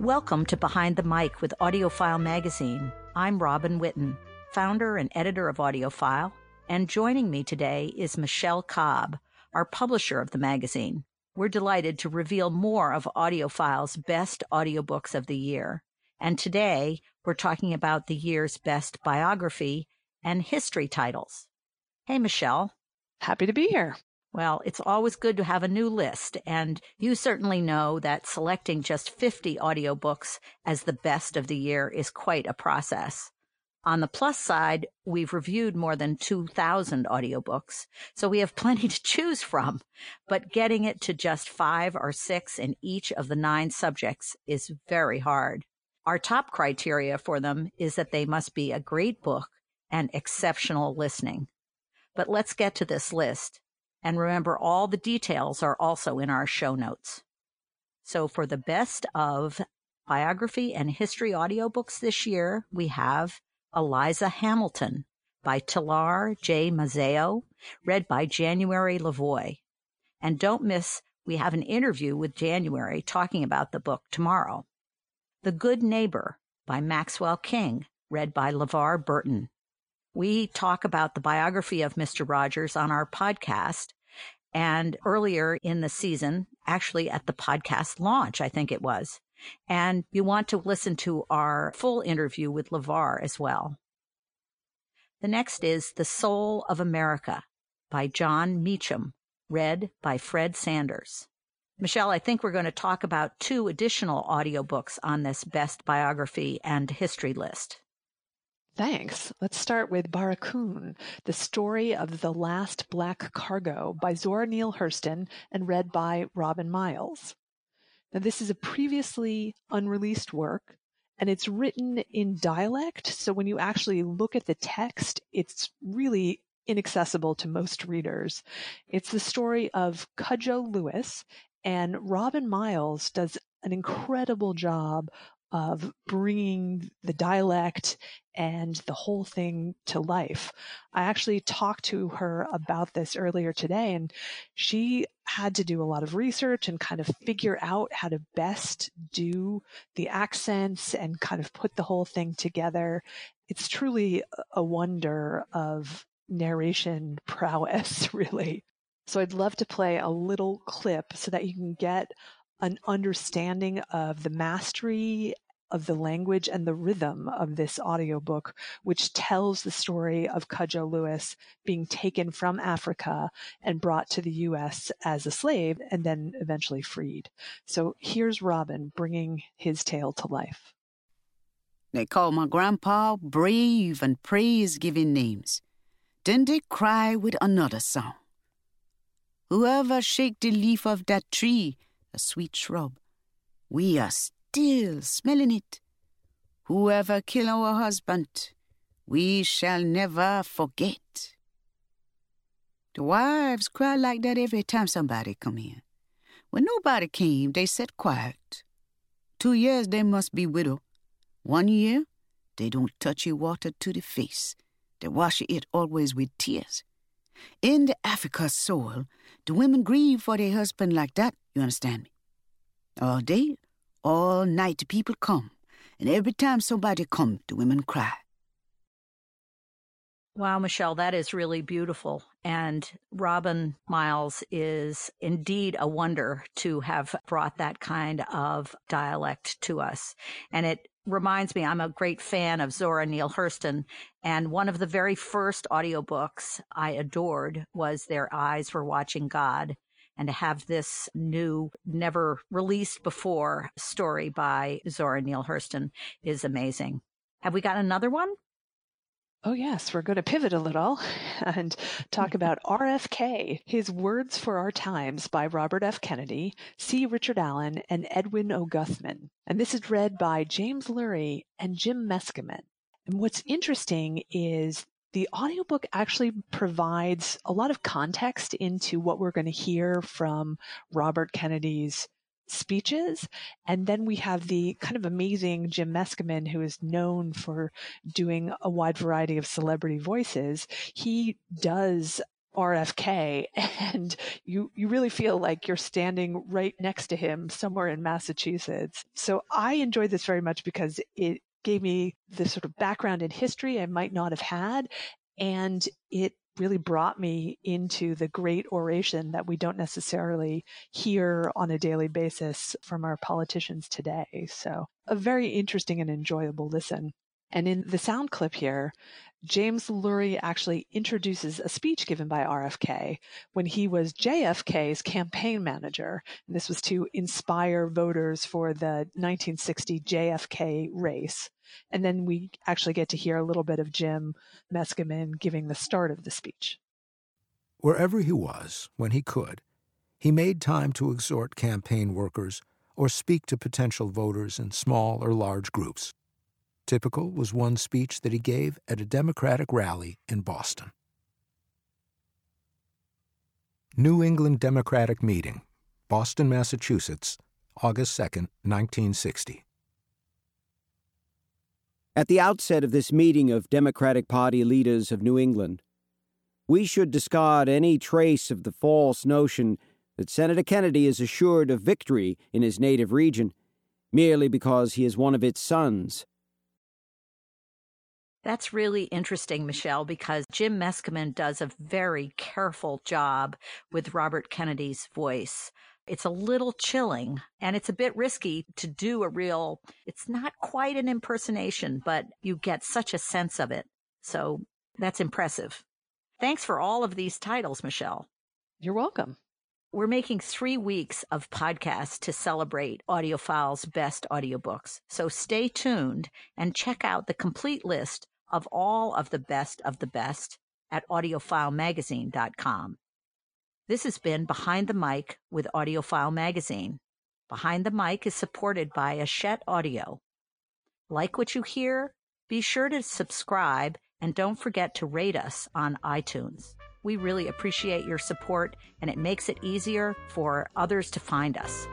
Welcome to Behind the Mic with AudioFile Magazine. I'm Robin Whitten, founder and editor of AudioFile, and joining me today is Michelle Cobb, our publisher of the magazine. We're delighted to reveal more of AudioFile's best audiobooks of the year. And today we're talking about the year's best biography and history titles. Hey, Michelle. Happy to be here. Well, it's always good to have a new list, and you certainly know that selecting just 50 audiobooks as the best of the year is quite a process. On the plus side, we've reviewed more than 2,000 audiobooks, so we have plenty to choose from, but getting it to just five or six in each of the nine subjects is very hard. Our top criteria for them is that they must be a great book and exceptional listening. But let's get to this list. And remember, all the details are also in our show notes. So for the best of biography and history audiobooks this year, we have Eliza Hamilton by Tilar J. Mazzeo, read by January Lavoie. And don't miss, we have an interview with January talking about the book tomorrow. The Good Neighbor by Maxwell King, read by LeVar Burton. We talk about the biography of Mr. Rogers on our podcast. And earlier in the season, actually at the podcast launch, I think it was. And you want to listen to our full interview with LeVar as well. The next is The Soul of America by Jon Meacham, read by Fred Sanders. Michelle, I think we're going to talk about two additional audiobooks on this best biography and history list. Thanks. Let's start with Barracoon, the story of the last black cargo by Zora Neale Hurston and read by Robin Miles. Now, this is a previously unreleased work and it's written in dialect. So when you actually look at the text, it's really inaccessible to most readers. It's the story of Cudjoe Lewis and Robin Miles does an incredible job of bringing the dialect and the whole thing to life. I actually talked to her about this earlier today and she had to do a lot of research and kind of figure out how to best do the accents and kind of put the whole thing together. It's truly a wonder of narration prowess, really. So I'd love to play a little clip so that you can get an understanding of the mastery of the language and the rhythm of this audiobook, which tells the story of Cudjoe Lewis being taken from Africa and brought to the U.S. as a slave and then eventually freed. So here's Robin bringing his tale to life. They call my grandpa brave and praise giving names. Then they cry with another song. Whoever shake the leaf of that tree, a sweet shrub, we are still smelling it. Whoever kill our husband, we shall never forget. The wives cry like that every time somebody come here. When nobody came, they sat quiet. Two years they must be widow. One year, they don't touch your water to the face. They wash it always with tears. In the Africa soil, the women grieve for their husband like that, you understand me? All day, all night, the people come, and every time somebody come, the women cry. Wow, Michelle, that is really beautiful. And Robin Miles is indeed a wonder to have brought that kind of dialect to us. And it reminds me, I'm a great fan of Zora Neale Hurston. And one of the very first audiobooks I adored was Their Eyes Were Watching God. And to have this new, never released before story by Zora Neale Hurston is amazing. Have we got another one? Oh, yes, we're going to pivot a little and talk about RFK, His Words for Our Times by Robert F. Kennedy, C. Richard Allen, and Edwin O. Guthman. And this is read by James Lurie and Jim Meskimen. And what's interesting is the audiobook actually provides a lot of context into what we're going to hear from Robert Kennedy's speeches. And then we have the kind of amazing Jim Meskimen, who is known for doing a wide variety of celebrity voices. He does RFK and you, you really feel like you're standing right next to him somewhere in Massachusetts. So I enjoyed this very much because it gave me the sort of background in history I might not have had. And it really brought me into the great oration that we don't necessarily hear on a daily basis from our politicians today. So a very interesting and enjoyable listen. And in the sound clip here, James Lurie actually introduces a speech given by RFK when he was JFK's campaign manager. And this was to inspire voters for the 1960 JFK race. And then we actually get to hear a little bit of Jim Meskimen giving the start of the speech. Wherever he was, when he could, he made time to exhort campaign workers or speak to potential voters in small or large groups. Typical was one speech that he gave at a Democratic rally in Boston. New England Democratic Meeting, Boston, Massachusetts, August 2, 1960. At the outset of this meeting of Democratic Party leaders of New England, we should discard any trace of the false notion that Senator Kennedy is assured of victory in his native region merely because he is one of its sons. That's really interesting, Michelle, because Jim Meskimen does a very careful job with Robert Kennedy's voice. It's a little chilling and it's a bit risky to do a real, it's not quite an impersonation, but you get such a sense of it. So that's impressive. Thanks for all of these titles, Michelle. You're welcome. We're making three weeks of podcasts to celebrate AudioFile's best audiobooks. So stay tuned and check out the complete list of all of the best of the best at audiofilemagazine.com. This has been Behind the Mic with AudioFile Magazine. Behind the Mic is supported by Hachette Audio. Like what you hear? Be sure to subscribe and don't forget to rate us on iTunes. We really appreciate your support and it makes it easier for others to find us.